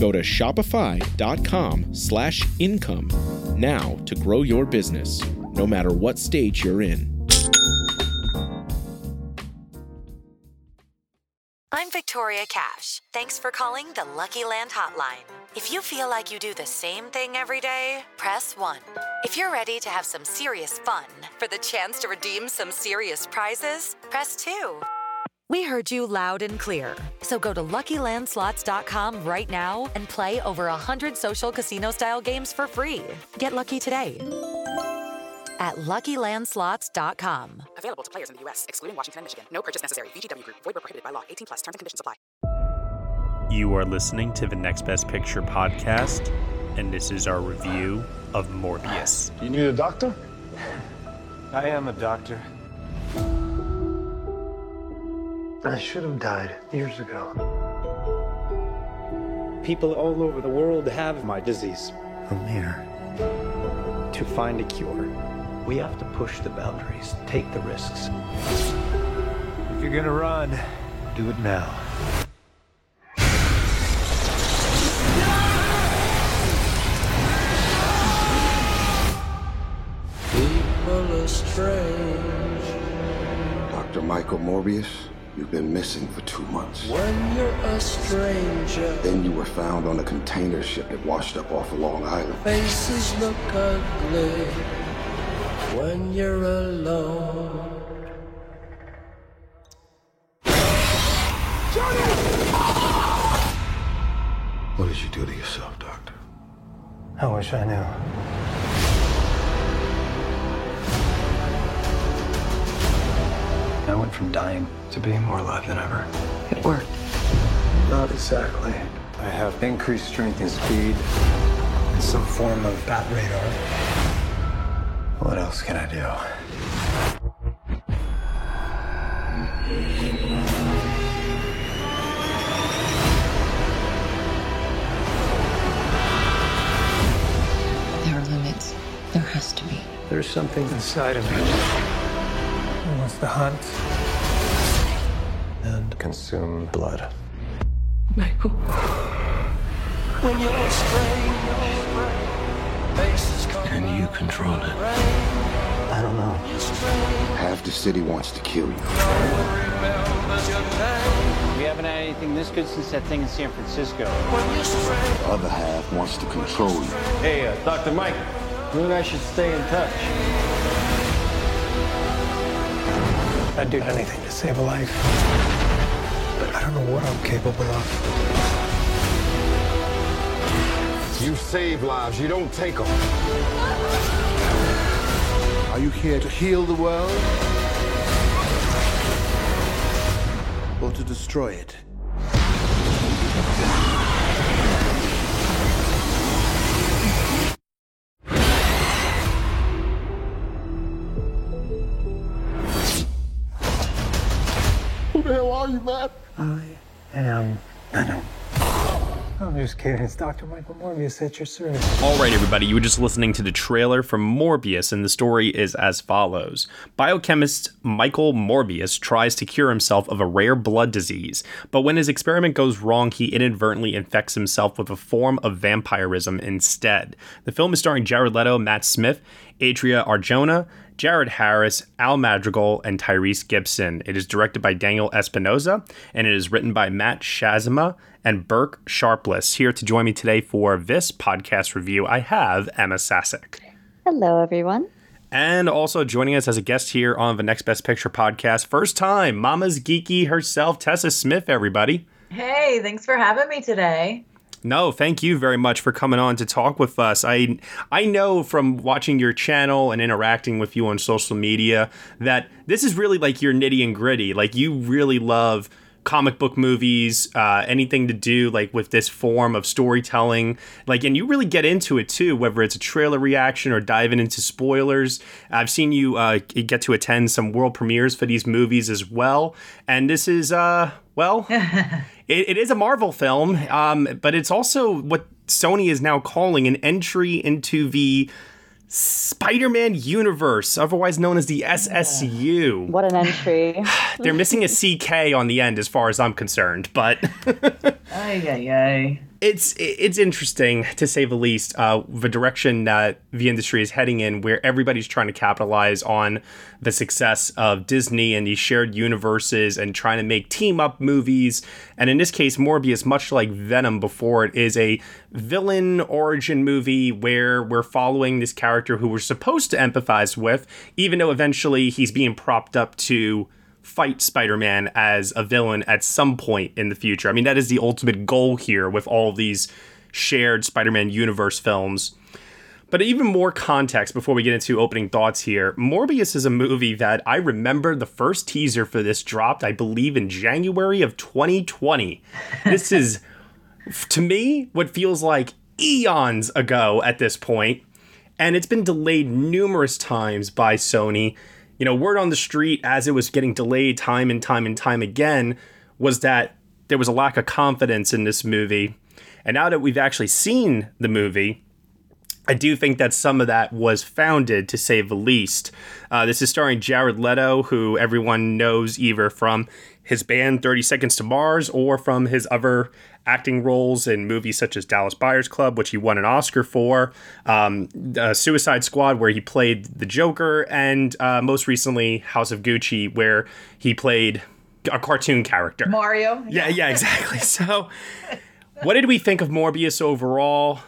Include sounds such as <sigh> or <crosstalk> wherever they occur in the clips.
Go to shopify.com slash income now to grow your business, no matter what stage you're in. I'm Victoria Cash. Thanks for calling the Lucky Land Hotline. If you feel like you do the same thing every day, press 1. If you're ready to have some serious fun for the chance to redeem some serious prizes, press 2. We heard you loud and clear. So go to LuckyLandSlots.com right now and play over 100 social casino-style games for free. Get lucky today at LuckyLandSlots.com. Available to players in the U.S., excluding Washington and Michigan. No purchase necessary. VGW Group. Void where prohibited by law. 18 plus. Terms and conditions apply. You are listening to the Next Best Picture podcast, and this is our review of Morbius. You need a doctor? I am a doctor. I should have died years ago. People all over the world have my disease. I'm here to find a cure. We have to push the boundaries, take the risks. If you're gonna run, Do it now. People are strange. Dr. Michael Morbius, you've been missing for two months. When you're a stranger, Then you were found on a container ship that washed up off of Long Island. faces look ugly. When you're alone, What did you do to yourself, Doctor? I wish I knew. Went from dying to being more alive than ever. It worked. Not exactly. I have increased strength and speed and some form of bat radar. What else can I do? There are limits. There has to be. There's something inside of me that wants to hunt and consume blood. Michael. When you're a stranger, Can you control it? I don't know. Half the city wants to kill you. remembers your name. We haven't had anything this good since that thing in San Francisco. When you're strange, The other half wants to control you. Hey, uh, Dr. Mike, you and I should stay in touch. I'd do anything to save a life. But I don't know what I'm capable of. You save lives, you don't take them. Are you here to heal the world? Or to destroy it? Who the hell are you, man? I Venom. I'm just kidding. It's Dr. Michael Morbius at your service. All right, everybody, you were just listening to the trailer for Morbius, and the story is as follows Biochemist Michael Morbius tries to cure himself of a rare blood disease, but when his experiment goes wrong, he inadvertently infects himself with a form of vampirism instead. The film is starring Jared Leto, Matt Smith, Adria Arjona, Jared Harris, Al Madrigal, and Tyrese Gibson. It is directed by Daniel Espinosa, and it is written by Matt Sazama and Burk Sharpless. Here to join me today for this podcast review, I have Ema Sasic. Hello, everyone. And also joining us as a guest here on the Next Best Picture podcast, first time, Mama's Geeky herself, Tessa Smith, everybody. Hey, thanks for having me today. No, thank you very much for coming on to talk with us. I I know from watching your channel and interacting with you on social media that this is really like your nitty and gritty. Like you really love comic book movies, uh, anything to do like with this form of storytelling. Like, and you really get into it too, whether it's a trailer reaction or diving into spoilers. I've seen you uh, get to attend some world premieres for these movies as well. And this is, uh, well, <laughs> it, it is a Marvel film, um, but it's also what Sony is now calling an entry into the Spider Man Universe, otherwise known as the SSU. What an entry. <sighs> They're missing a CK on the end, as far as I'm concerned, but. <laughs> ay, ay, ay it's it's interesting to say the least. Uh, the direction that the industry is heading in, where everybody's trying to capitalize on the success of Disney and these shared universes, and trying to make team up movies. And in this case, Morbius, much like Venom before, it is a villain origin movie where we're following this character who we're supposed to empathize with, even though eventually he's being propped up to fight Spider Man as a villain at some point in the future. I mean, that is the ultimate goal here with all these shared Spider Man universe films. But even more context before we get into opening thoughts here Morbius is a movie that I remember the first teaser for this dropped, I believe, in January of 2020. this is, to me, what feels like eons ago at this point, and it's been delayed numerous times by Sony you know, word on the street as it was getting delayed time and time and time again was that there was a lack of confidence in this movie. And now that we've actually seen the movie, I do think that some of that was founded, to say the least. Uh, this is starring Jared Leto, who everyone knows either from his band 30 Seconds to Mars or from his other acting roles in movies such as Dallas Buyers Club, which he won an Oscar for, um, uh, Suicide Squad, where he played the Joker, and uh, most recently House of Gucci, where he played a cartoon character. Mario. Yeah, yeah, exactly. <laughs> so, what did we think of Morbius overall?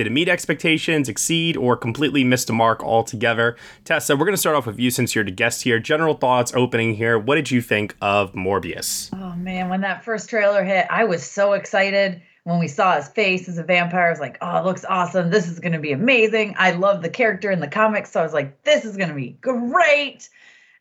Did it meet expectations, exceed, or completely missed the mark altogether? Tessa, we're going to start off with you since you're the guest here. General thoughts opening here. What did you think of Morbius? Oh, man. When that first trailer hit, I was so excited. When we saw his face as a vampire, I was like, oh, it looks awesome. This is going to be amazing. I love the character in the comics. So I was like, this is going to be great.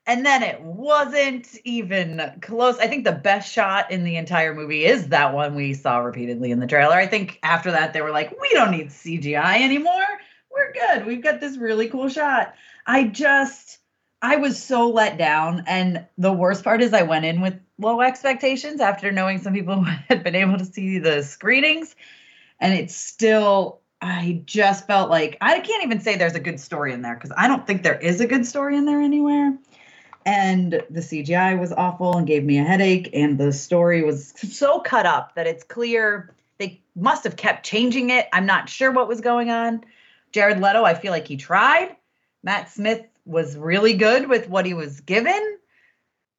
And then it wasn't even close. I think the best shot in the entire movie is that one we saw repeatedly in the trailer. I think after that, they were like, we don't need CGI anymore. We're good. We've got this really cool shot. I just, I was so let down. And the worst part is, I went in with low expectations after knowing some people <laughs> had been able to see the screenings. And it's still, I just felt like I can't even say there's a good story in there because I don't think there is a good story in there anywhere and the CGI was awful and gave me a headache and the story was so cut up that it's clear they must have kept changing it. I'm not sure what was going on. Jared Leto, I feel like he tried. Matt Smith was really good with what he was given.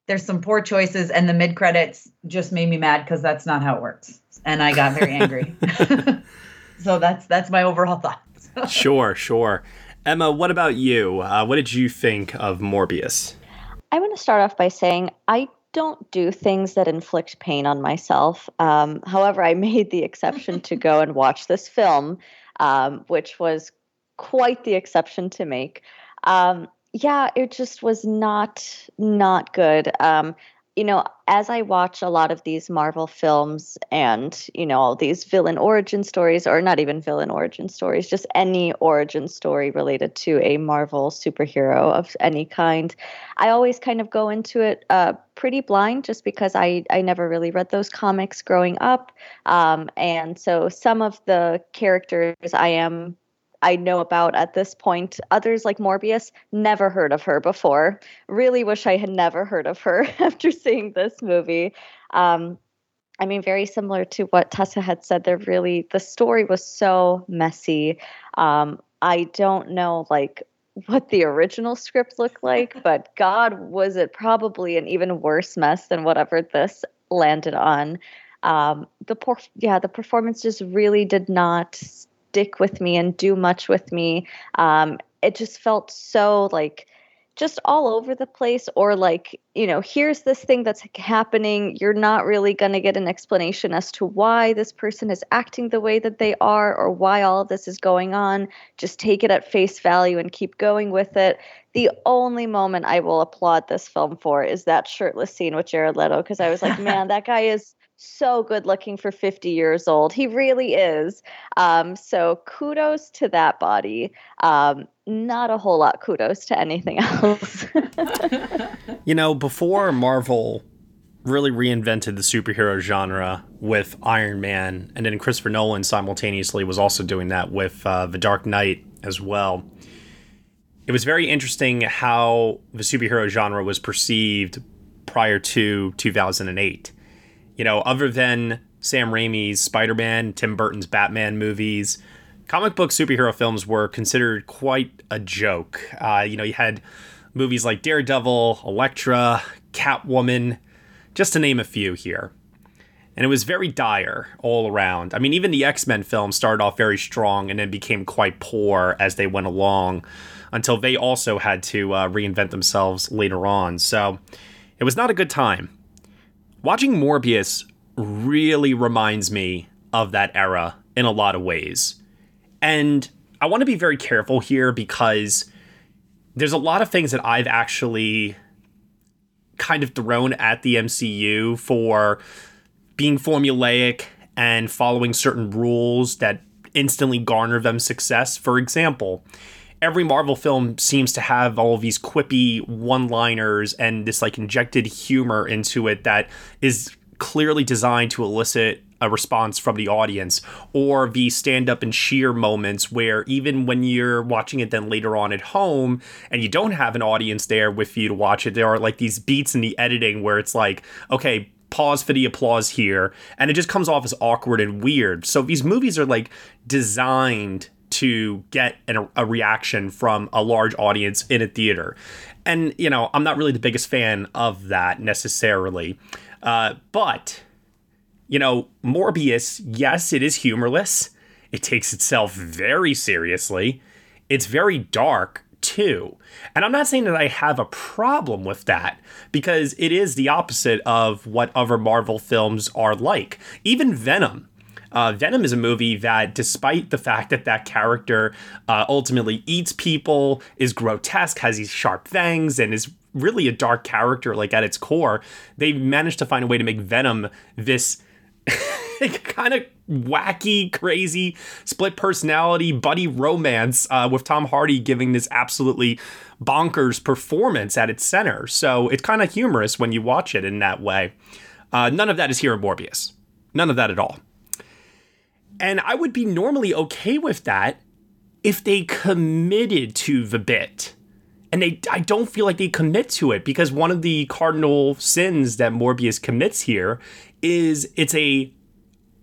There's some poor choices and the mid credits just made me mad cuz that's not how it works. And I got very angry. <laughs> <laughs> so that's that's my overall thoughts. <laughs> sure, sure. Ema, what about you? Uh, what did you think of Morbius? I want to start off by saying I don't do things that inflict pain on myself. Um, however, I made the exception to go and watch this film, um, which was quite the exception to make. Um, yeah, it just was not not good. Um, you know, as I watch a lot of these Marvel films and, you know, all these villain origin stories, or not even villain origin stories, just any origin story related to a Marvel superhero of any kind, I always kind of go into it uh, pretty blind just because I, I never really read those comics growing up. Um, and so some of the characters I am I know about at this point. Others, like Morbius, never heard of her before. Really wish I had never heard of her <laughs> after seeing this movie. Um, I mean, very similar to what Tessa had said. There really, the story was so messy. Um, I don't know, like, what the original script looked like, <laughs> but God, was it probably an even worse mess than whatever this landed on. Um, the poor, yeah, the performance just really did not stick with me and do much with me. Um, it just felt so like just all over the place or like you know here's this thing that's happening. You're not really going to get an explanation as to why this person is acting the way that they are or why all of this is going on. Just take it at face value and keep going with it. The only moment i will applaud this film for is that shirtless scene with jared leto because i was like <laughs> man that guy is so good looking for 50 years old. He really is. Um, so kudos to that body. Um, not a whole lot kudos to anything <laughs> else. <laughs> you know, before Marvel really reinvented the superhero genre with Iron Man, and then Christopher Nolan simultaneously was also doing that with uh, The Dark Knight as well. It was very interesting how the superhero genre was perceived prior to 2008 you know, other than Sam Raimi's Spider Man, Tim Burton's Batman movies, comic book superhero films were considered quite a joke. Uh, you know, you had movies like Daredevil, Elektra, Catwoman, just to name a few here. And it was very dire all around. I mean, even the X Men films started off very strong and then became quite poor as they went along until they also had to uh, reinvent themselves later on. So it was not a good time watching Morbius really reminds me of that era in a lot of ways. And I want to be very careful here because there's a lot of things that I've actually kind of thrown at the MCU for being formulaic and following certain rules that instantly garner them success. For example, every Marvel film seems to have all of these quippy one liners and this like injected humor into it that is clearly designed to elicit a response from the audience or the stand up and cheer moments where even when you're watching it then later on at home and you don't have an audience there with you to watch it there are like these beats in the editing where it's like okay pause for the applause here. And it just comes off as awkward and weird. So these movies are like designed to get an, a reaction from a large audience in a theater. And, you know, I'm not really the biggest fan of that necessarily. Uh, but, you know, Morbius, yes, it is humorless. It takes itself very seriously. It's very dark, too. And I'm not saying that I have a problem with that because it is the opposite of what other Marvel films are like. Even Venom uh, Venom is a movie that, despite the fact that that character uh, ultimately eats people, is grotesque, has these sharp fangs, and is really a dark character, like at its core, they managed to find a way to make Venom this. <laughs> kind of wacky, crazy, split personality buddy romance uh, with Tom Hardy giving this absolutely bonkers performance at its center. So it's kind of humorous when you watch it in that way. Uh, none of that is here in Morbius. None of that at all. And I would be normally okay with that if they committed to the bit. And they I don't feel like they commit to it because one of the cardinal sins that Morbius commits here is it's a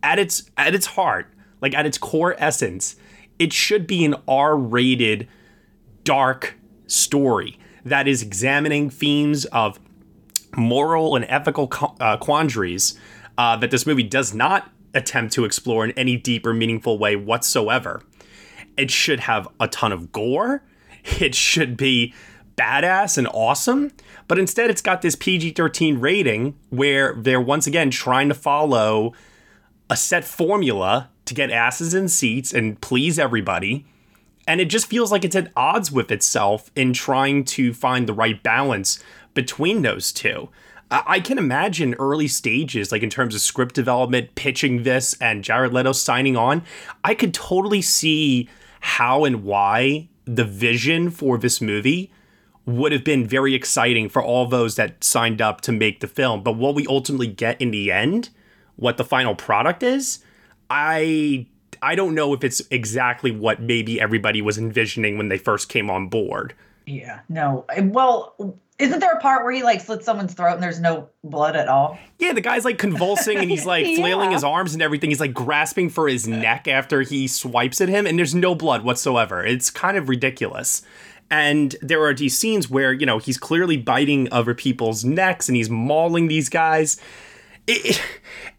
at its at its heart, like at its core essence, it should be an R-rated dark story that is examining themes of moral and ethical uh, quandaries uh, that this movie does not attempt to explore in any deep or meaningful way whatsoever. It should have a ton of gore. <laughs> It should be badass and awesome, but instead it's got this PG 13 rating where they're once again trying to follow a set formula to get asses in seats and please everybody. And it just feels like it's at odds with itself in trying to find the right balance between those two. I can imagine early stages, like in terms of script development, pitching this, and Jared Leto signing on. I could totally see how and why the vision for this movie would have been very exciting for all those that signed up to make the film. But what we ultimately get in the end, what the final product is, I I don't know if it's exactly what maybe everybody was envisioning when they first came on board. Yeah, no. Well, isn't there a part where he like slits someone's throat and there's no blood at all? Yeah, the guy's like convulsing and he's <laughs> like yeah. flailing his arms and everything. He's like grasping for his neck after he swipes at him, and there's no blood whatsoever. It's kind of ridiculous. And there are these scenes where, you know, he's clearly biting other people's necks and he's mauling these guys. It,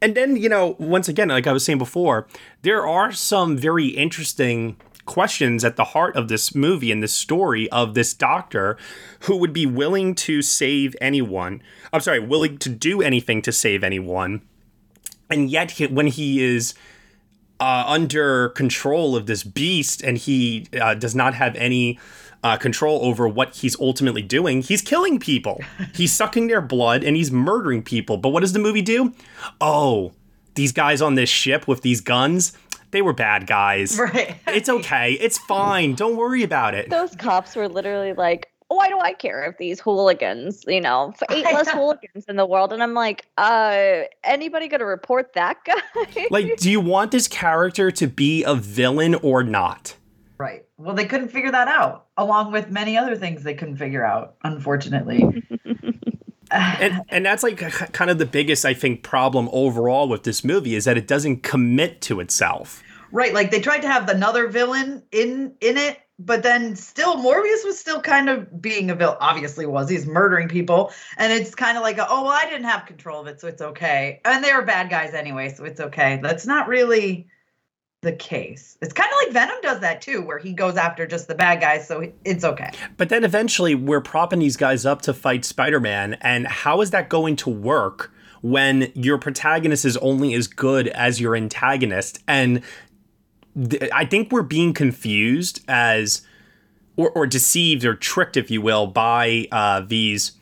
and then, you know, once again, like I was saying before, there are some very interesting questions at the heart of this movie and this story of this doctor who would be willing to save anyone. I'm sorry, willing to do anything to save anyone. And yet, he, when he is uh, under control of this beast and he uh, does not have any uh, control over what he's ultimately doing, he's killing people. <laughs> he's sucking their blood and he's murdering people. But what does the movie do? Oh, these guys on this ship with these guns, they were bad guys. <laughs> Right. it's okay. It's fine. Don't worry about it. Those cops were literally like, why do I care if these hooligans, you know, eight less hooligans in the world? And I'm like, uh, anybody gonna report that guy? <laughs> like, do you want this character to be a villain or not? Right. Well, they couldn't figure that out, along with many other things they couldn't figure out, unfortunately. <laughs> and and that's like kind of the biggest I think problem overall with this movie is that it doesn't commit to itself. Right, like they tried to have another villain in in it, but then still Morbius was still kind of being a villain. Obviously, was he's murdering people, and it's kind of like, a, oh well, I didn't have control of it, so it's okay. And they were bad guys anyway, so it's okay. That's not really the case. It's kind of like Venom does that too, where he goes after just the bad guys, so it's okay. But then eventually we're propping these guys up to fight Spider Man, and how is that going to work when your protagonist is only as good as your antagonist? And th- I think we're being confused as, or, or deceived or tricked, if you will, by uh, these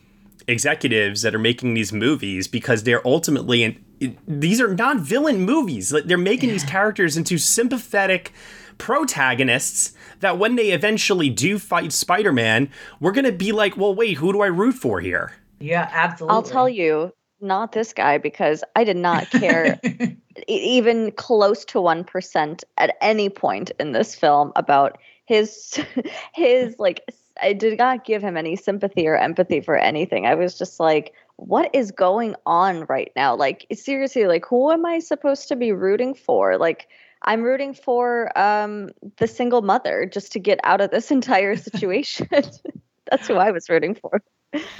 executives that are making these movies because they're ultimately in, these are not villain movies. They're making these characters into sympathetic protagonists that when they eventually do fight Spider-Man, we're going to be like, "Well, wait, who do I root for here?" Yeah, absolutely. I'll tell you, not this guy because I did not care <laughs> even close to 1% at any point in this film about his <laughs> his like I did not give him any sympathy or empathy for anything. I was just like, what is going on right now? Like seriously, like who am I supposed to be rooting for? Like I'm rooting for um the single mother just to get out of this <laughs> entire situation. <laughs> That's who I was rooting for.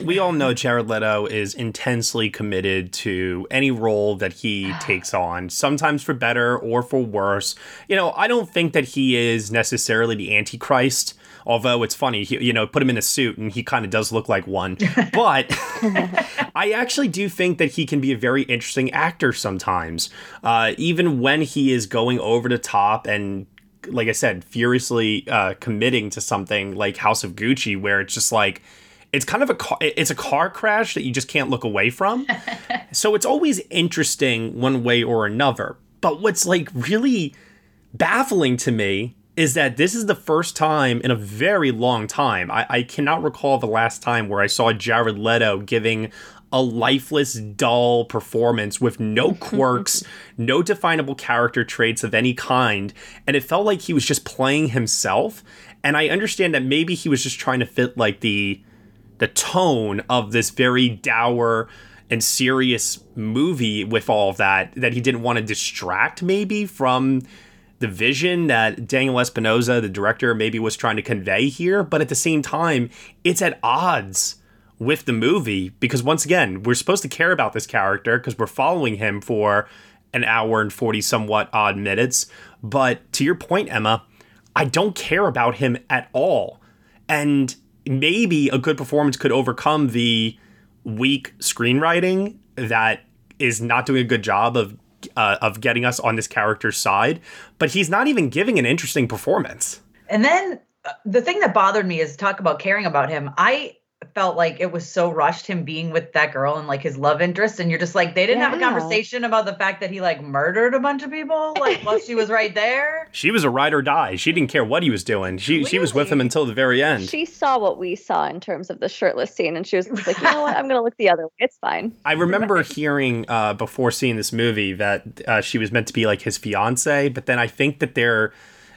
We all know Jared Leto is intensely committed to any role that he <sighs> takes on, sometimes for better or for worse. You know, I don't think that he is necessarily the Antichrist Although it's funny, he, you know, put him in a suit and he kind of does look like one. <laughs> But <laughs> I actually do think that he can be a very interesting actor sometimes, uh, even when he is going over the top and like I said, furiously uh, committing to something like House of Gucci, where it's just like it's kind of a car, it's a car crash that you just can't look away from. <laughs> so it's always interesting one way or another. But what's like really baffling to me is that this is the first time in a very long time. I, I cannot recall the last time where I saw Jared Leto giving a lifeless, dull performance with no <laughs> quirks, no definable character traits of any kind. And it felt like he was just playing himself. And I understand that maybe he was just trying to fit like the the tone of this very dour and serious movie with all of that that he didn't want to distract maybe from the vision that Daniel Espinosa, the director, maybe was trying to convey here, but at the same time, it's at odds with the movie because once again, we're supposed to care about this character because we're following him for an hour and 40 somewhat odd minutes. But to your point, Ema, I don't care about him at all. And maybe a good performance could overcome the weak screenwriting that is not doing a good job of uh, of getting us on this character's side, but he's not even giving an interesting performance. And then uh, the thing that bothered me is talk about caring about him. I felt like it was so rushed him being with that girl and like his love interest and you're just like they didn't yeah. have a conversation about the fact that he like murdered a bunch of people like while she was right there? <laughs> She was a ride or die. She didn't care what he was doing. She really? she was with him until the very end. She saw what we saw in terms of the shirtless scene and she was like you know what? <laughs> I'm gonna look the other way. It's fine. I remember hearing uh, before seeing this movie that uh, she was meant to be like his fiance but then i think that they're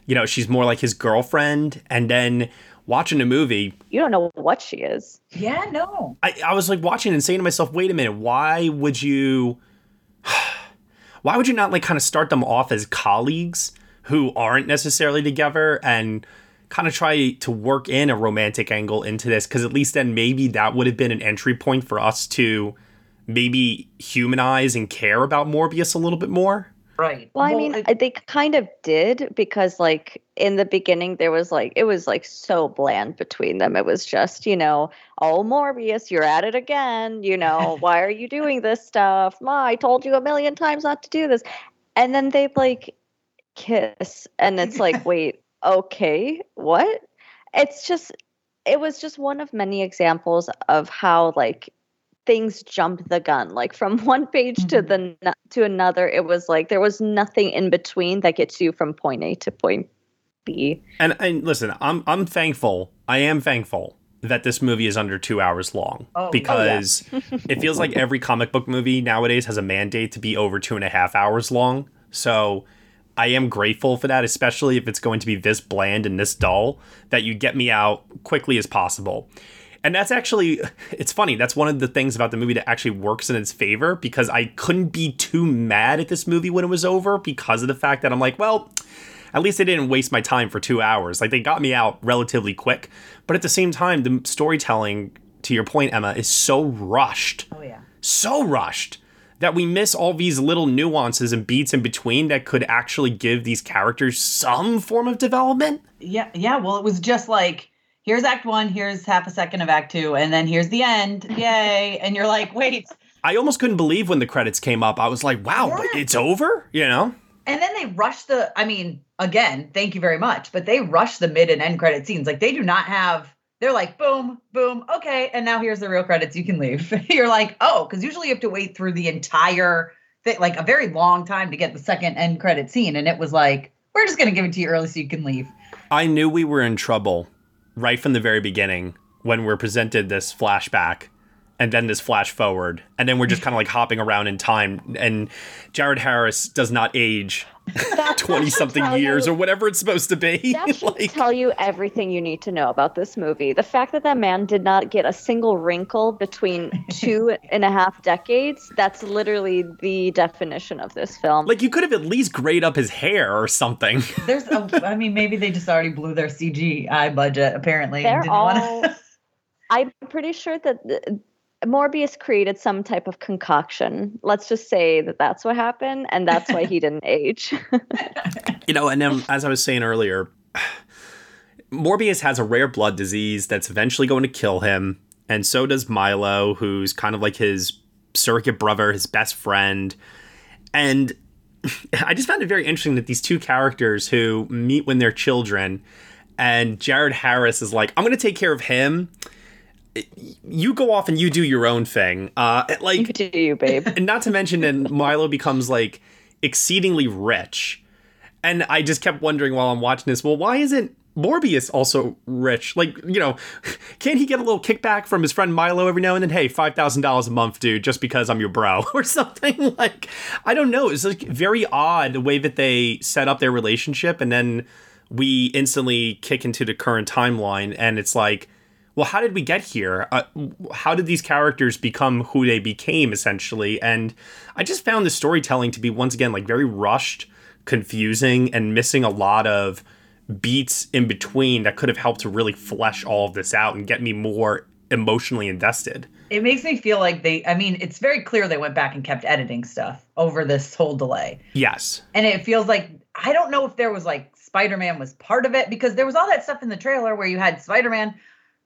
you know she's more like his girlfriend and then watching a movie. You don't know what she is. Yeah, no. I, I was like watching and saying to myself, wait a minute, why would you <sighs> why would you not like kind of start them off as colleagues who aren't necessarily together and kind of try to work in a romantic angle into this because at least then maybe that would have been an entry point for us to maybe humanize and care about Morbius a little bit more. Right. Well, I mean, it- they kind of did because, like, in the beginning, there was like, it was like so bland between them. It was just, you know, oh, Morbius, you're at it again. You know, <laughs> why are you doing this stuff? Ma, I told you a million times not to do this. And then they like kiss, and it's like, <laughs> wait, okay, what? It's just, it was just one of many examples of how, like, things jump the gun like from <laughs> one page to mm-hmm. the to another it was like there was nothing in between that gets you from point a to point b And and listen, I'm I'm thankful. I am thankful that this movie is under two hours long Oh, oh, yeah. because <laughs> it feels like every comic book movie nowadays has a mandate to be over two and a half hours long. So I am grateful for that, especially if it's going to be this bland and this dull, that you get me out quickly as possible. And that's actually, it's funny. That's one of the things about the movie that actually works in its favor because I couldn't be too mad at this movie when it was over because of the fact that I'm like, well, at least they didn't waste my time for two hours. Like they got me out relatively quick. But at the same time, the storytelling, to your point, Ema, is so rushed. oh yeah. So rushed that we miss all these little nuances and beats in between that could actually give these characters some form of development. Yeah, yeah. Well, it was just like here's Act One, here's half a second of Act Two, and then here's the end. <laughs> Yay! And you're like, wait. I almost couldn't believe when the credits came up. I was like, wow, but it's over? You know? And then they rush the. I mean, again, thank you very much, but they rush the mid and end credit scenes. Like they do not have. They're like, boom, boom, okay, and now here's the real credits. You can leave. <laughs> you're like, oh, because usually you have to wait through the entire thing, like a very long time to get the second end credit scene, and it was like, we're just gonna give it to you early so you can leave. I knew we were in trouble right from the very beginning when we're presented this flashback and then this flash forward. And then we're just kind of like hopping around in time. And Jared Harris does not age <laughs> 20 something years you- or whatever it's supposed to be. that <laughs> should tell you everything you need to know about this movie the fact that that man did not get a single wrinkle between <laughs> two and a half decades that's literally the definition of this film like you could have at least grayed up his hair or something. There's, a, I mean, maybe they just already blew their CGI budget. Apparently, They're didn't wanna- all. I'm pretty sure that the, Morbius created some type of concoction. Let's just say that that's what happened, and that's why he <laughs> didn't age. <laughs> You know, and then as I was saying earlier, <sighs> Morbius has a rare blood disease that's eventually going to kill him, and so does Milo, who's kind of like his surrogate brother, his best friend. And <laughs> I just found it very interesting that these two characters who meet when they're children, and Jared Harris is like, I'm going to take care of him. You go off and you do your own thing. Uh, like, you do you, babe. and <laughs> not to mention, then Milo becomes like exceedingly rich. And I just kept wondering while I'm watching this, well, why isn't Morbius also rich? Like, you know, <laughs> can't he get a little kickback from his friend Milo every now and then? Hey, $5,000 a month, dude, just because I'm your bro <laughs> or something? Like, I don't know. It's like very odd the way that they set up their relationship. And then we instantly kick into the current timeline. And it's like, well, how did we get here? Uh, how did these characters become who they became, essentially? And I just found the storytelling to be, once again, like very rushed, confusing, and missing a lot of beats in between that could have helped to really flesh all of this out and get me more emotionally invested. it makes me feel like they. I mean, it's very clear they went back and kept editing stuff over this whole delay. Yes. And it feels like I don't know if there was like Spider-Man was part of it because there was all that stuff in the trailer where you had Spider-Man,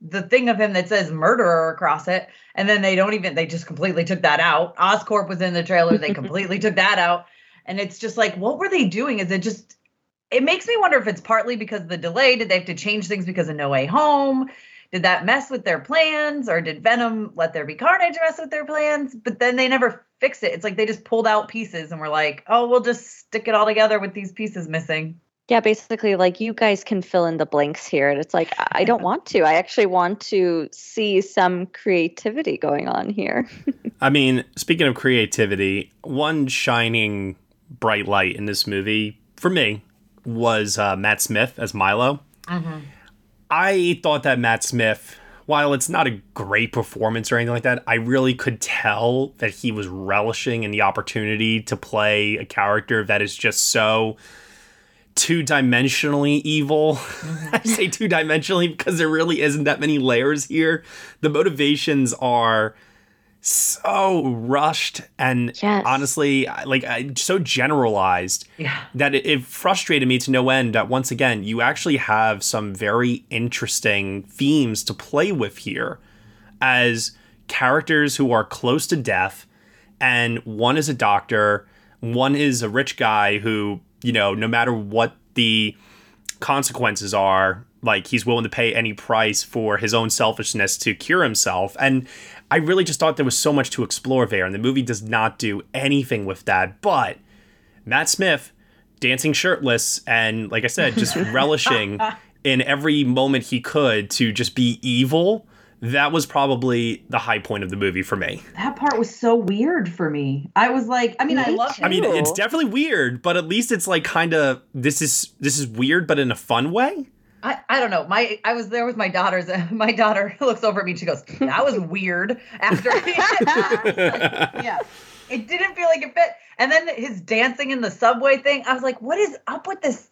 the thing of him that says murderer across it, and then they don't even they just completely took that out. Oscorp was in the trailer, they <laughs> completely took that out. And it's just like, what were they doing? Is it just it makes me wonder if it's partly because of the delay. Did they have to change things because of No Way Home? Did that mess with their plans, or did Venom let there be carnage mess with their plans? But then they never fix it. It's like they just pulled out pieces and were like, "Oh, we'll just stick it all together with these pieces missing." Yeah, basically, like you guys can fill in the blanks here. And it's like, I I don't want to. I actually want to see some creativity going on here. <laughs> I mean, speaking of creativity, one shining bright light in this movie, for me, was uh, Matt Smith as Milo. I thought that Matt Smith, while it's not a great performance or anything like that, I really could tell that he was relishing in the opportunity to play a character that is just so two dimensionally evil. <laughs> I say two dimensionally because there really isn't that many layers here. The motivations are so rushed and Yes. honestly like so generalized Yeah. that it, it frustrated me to no end that once again you actually have some very interesting themes to play with here as characters who are close to death and one is a doctor one is a rich guy who you know no matter what the consequences are like he's willing to pay any price for his own selfishness to cure himself. And i really just thought there was so much to explore there and the movie does not do anything with that. But matt smith dancing shirtless and like i said just <laughs> relishing in every moment he could to just be evil that was probably the high point of the movie for me That part was so weird for me. I was like, I mean, I Me love I mean, it's definitely weird, but at least it's like kind of this is this is weird, but in a fun way. I, I don't know. My I was there with my daughters. and <laughs> My daughter <laughs> looks over at me and she goes, "That was <laughs> weird." After, yeah, it didn't feel like it fit. And then his dancing in the subway thing, I was like, "What is up with this?"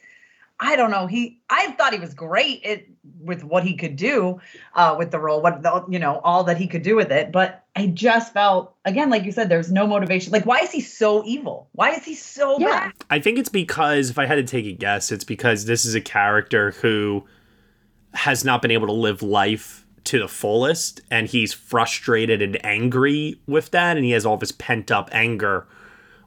I don't know. He, I thought he was great it, with what he could do uh, with the role, what the, you know, all that he could do with it. But I just felt, again, like you said, there's no motivation. Like, why is he so evil? Why is he so Yeah. bad? I think it's because if I had to take a guess, it's because this is a character who has not been able to live life to the fullest, and he's frustrated and angry with that, and he has all this pent up anger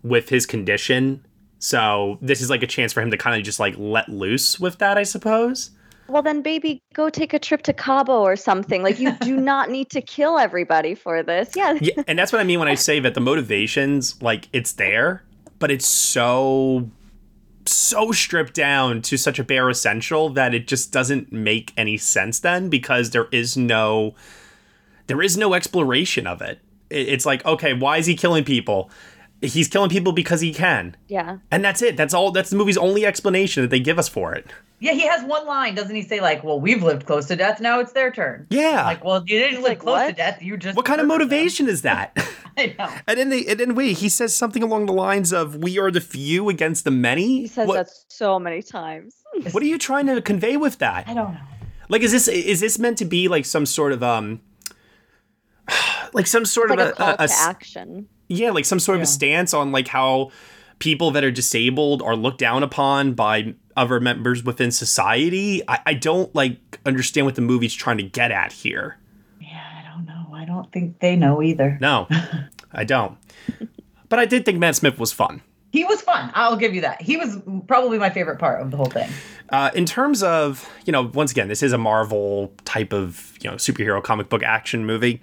with his condition. So this is like a chance for him to kind of just like let loose with that, I suppose. Well, then, baby, go take a trip to Cabo or something. Like, you do <laughs> not need to kill everybody for this. Yeah. Yeah, and that's what I mean when I say that the motivations, like, it's there, but it's so so stripped down to such a bare essential that it just doesn't make any sense then because there is no there is no exploration of it. It- It's like, okay, why is he killing people? He's killing people because he can. Yeah. And that's it. That's all that's the movie's only explanation that they give us for it. Yeah, he has one line, doesn't he? Say like, "Well, we've lived close to death. Now it's their turn." Yeah. Like, well, you didn't live like, close to death. You just what kind of murdered them. motivation is that? <laughs> <laughs> I know. and then they and then wait, he says something along the lines of we are the few against the many. He says what, that so many times. what are you trying to convey with that? I don't know. Like, is this is this meant to be like some sort of um, <sighs> like some sort It's like of a call a, to action. Yeah, like some sort of a stance on like how people that are disabled are looked down upon by other members within society. I, I don't like understand what the movie's trying to get at here. Yeah, I don't know. I don't think they know either. No, <laughs> I don't. But I did think Matt Smith was fun. He was fun. I'll give you that. He was probably my favorite part of the whole thing. Uh, in terms of, you know, once again, this is a Marvel type of, you know, superhero comic book action movie.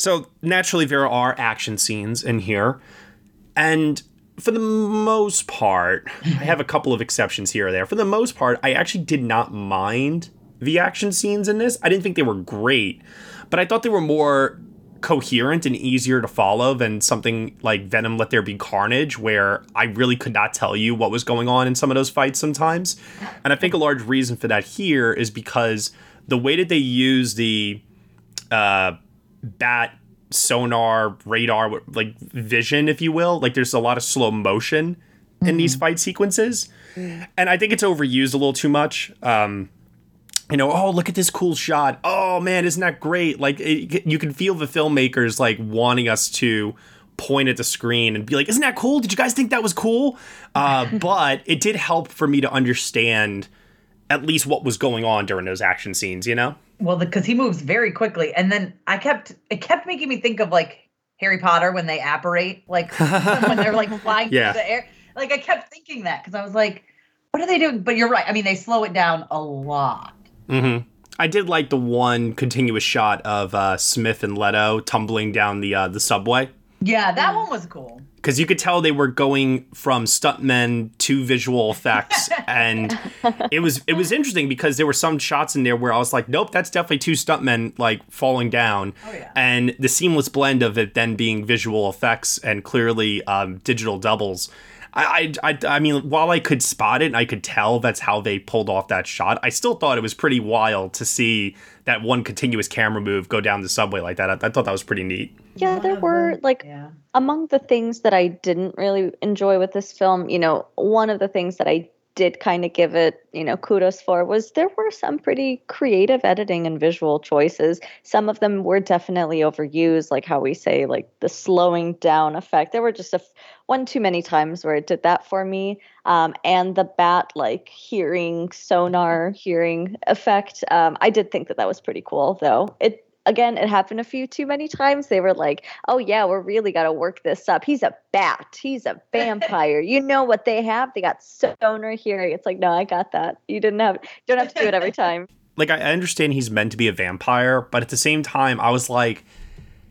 So naturally, there are action scenes in here. And for the most part, I have a couple of exceptions here or there. For the most part, I actually did not mind the action scenes in this. I didn't think they were great, but I thought they were more coherent and easier to follow than something like Venom Let There Be Carnage, where I really could not tell you what was going on in some of those fights sometimes. And I think a large reason for that here is because the way that they use the uh, bat sonar radar like vision if you will. Like there's a lot of slow motion in these fight sequences. And i think it's overused a little too much. Um you know oh look at this cool shot. Oh man isn't that great? Like it, you can feel the filmmakers like wanting us to point at the screen and be like isn't that cool? Did you guys think that was cool? Uh <laughs> but it did help for me to understand at least what was going on during those action scenes you know Well, because he moves very quickly, and then I kept it kept making me think of like Harry Potter when they apparate, like <laughs> when they're like flying Yeah. through the air. Like I kept thinking that because I was like, what are they doing? But you're right. I mean, they slow it down a lot. Mm-hmm. I did like the one continuous shot of uh, Smith and Leto tumbling down the uh, the subway Yeah, that one was cool. Because you could tell they were going from stuntmen to visual effects, <laughs> and it was it was interesting because there were some shots in there where I was like, nope, that's definitely two stuntmen like falling down, Oh, yeah. and the seamless blend of it then being visual effects and clearly um, digital doubles. I, I, I I mean, while I could spot it and I could tell that's how they pulled off that shot, I still thought it was pretty wild to see that one continuous camera move go down the subway like that. I, I thought that was pretty neat. Yeah, there were like Yeah. among the things that I didn't really enjoy with this film, you know, one of the things that I did kind of give it, you know, kudos for was there were some pretty creative editing and visual choices. Some of them were definitely overused, like how we say, like the slowing down effect. There were just a one too many times where it did that for me. Um, and the bat like hearing sonar hearing effect. Um, I did think that that was pretty cool, though. It again, it happened a few too many times. They were like, "Oh yeah, we're really got to work this up. He's a bat. He's a <laughs> vampire. you know what they have? They got sonar hearing." It's like, no, I got that. You didn't have. You don't have to do it every time. <laughs> Like I understand he's meant to be a vampire, but at the same time, I was like,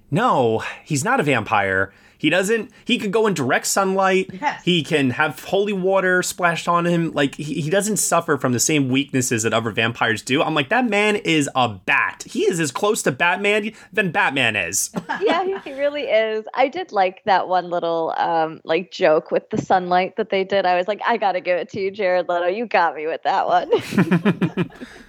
no, he's not a vampire. He doesn't. He could go in direct sunlight. Yes. He can have holy water splashed on him. Like he, he doesn't suffer from the same weaknesses that other vampires do. I'm like that man is a bat. He is as close to Batman than Batman is. <laughs> yeah, he, he really is. I did like that one little um like joke with the sunlight that they did. I was like, I gotta give it to you, Jared Leto. You got me with that one. <laughs>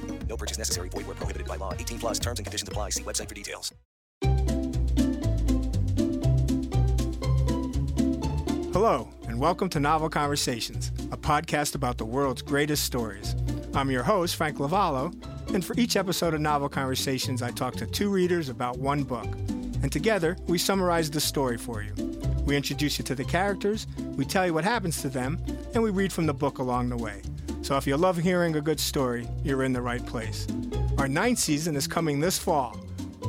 No purchase necessary. Void where prohibited by law. 18 plus terms and conditions apply. See website for details. Hello, and welcome to Novel Conversations, a podcast about the world's greatest stories. I'm your host, Frank Lavallo, and for each episode of Novel Conversations, I talk to two readers about one book. And together, we summarize the story for you. We introduce you to the characters, we tell you what happens to them, and we read from the book along the way. So if you love hearing a good story, you're in the right place. Our ninth season is coming this fall.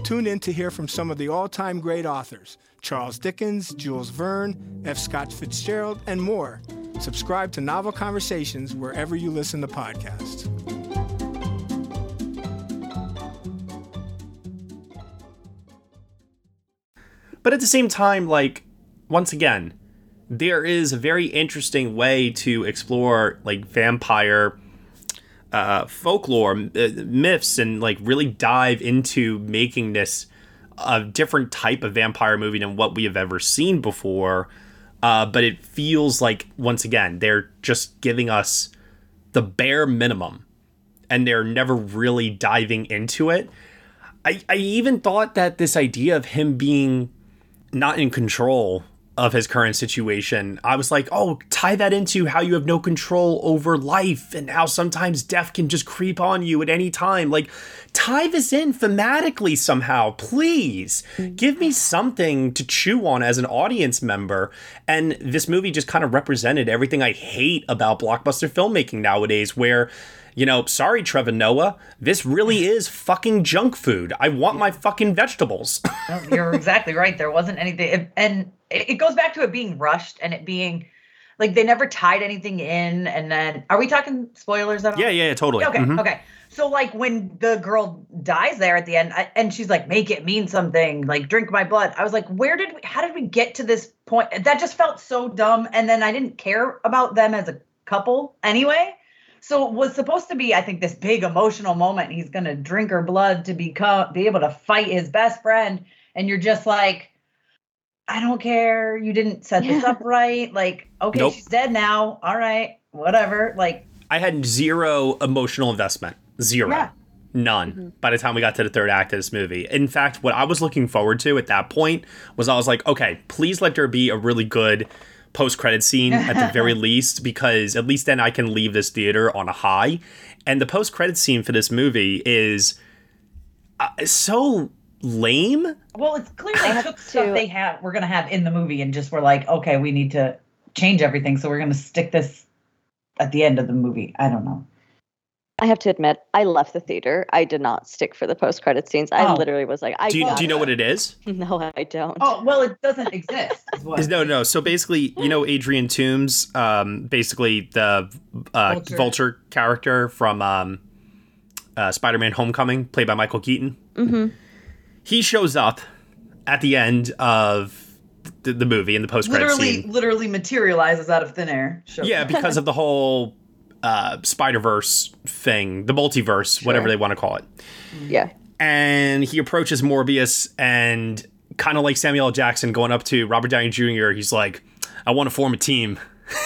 Tune in to hear from some of the all time great authors Charles Dickens, Jules Verne, F. Scott Fitzgerald, and more. Subscribe to Novel Conversations wherever you listen to podcasts. But at the same time, like, once again, there is a very interesting way to explore, like, vampire uh, folklore, uh, myths, and, like, really dive into making this a different type of vampire movie than what we have ever seen before. Uh, but it feels like, once again, they're just giving us the bare minimum and they're never really diving into it. I, I even thought that this idea of him being not in control of his current situation, I was like, oh, tie that into how you have no control over life and how sometimes death can just creep on you at any time. Like, tie this in thematically somehow, please. Mm-hmm. Give me something to chew on as an audience member. And this movie just kind of represented everything I hate about blockbuster filmmaking nowadays, where you know, sorry, Trevor Noah, this really is fucking junk food. I want my fucking vegetables. <laughs> You're exactly right. There wasn't anything, and it it goes back to it being rushed and it being like they never tied anything in. And then, are we talking spoilers at all? yeah, yeah, yeah, totally. Okay, Mhm. okay. So like when the girl dies there at the end, I, and she's like, "Make it mean something," like "Drink my blood." I was like, "Where did we? How did we get to this point?" That just felt so dumb. And then I didn't care about them as a couple anyway. So it was supposed to be, I think, this big emotional moment. He's gonna drink her blood to become, be able to fight his best friend, and you're just like, I don't care. You didn't set this up <laughs> right. Like, okay, Nope. she's dead now. All right, whatever. Like, I had zero emotional investment. Zero. Yeah. None. Mm-hmm. By the time we got to the third act of this movie. In fact, what I was looking forward to at that point was I was like, okay, please let there be a really good post credit scene at the very <laughs> least, because at least then I can leave this theater on a high. And the post credit scene for this movie is uh, so lame. Well, it's clear they took stuff they have we're gonna have in the movie and just were like, okay, we need to change everything, so we're gonna stick this at the end of the movie. I don't know. I have to admit, I left the theater. I did not stick for the post credit scenes. I Oh. literally was like, I Do you, do you know it. what it is? <laughs> No, I don't. Oh well, it doesn't exist. Is what. Is no, no. So basically, you know, Adrian Toomes, um, basically the uh, Vulture. vulture. character from um, uh, Spider-Man: Homecoming, played by Michael Keaton. hmm He shows up at the end of the, the movie in the post-credit literally, scene. literally materializes out of thin air. Shows Yeah, because of the whole uh, Spider Verse thing, the multiverse, whatever they want to call it. Yeah. And he approaches Morbius and kind of like Samuel L. Jackson going up to Robert Downey Jr. He's like, "I want to form a team."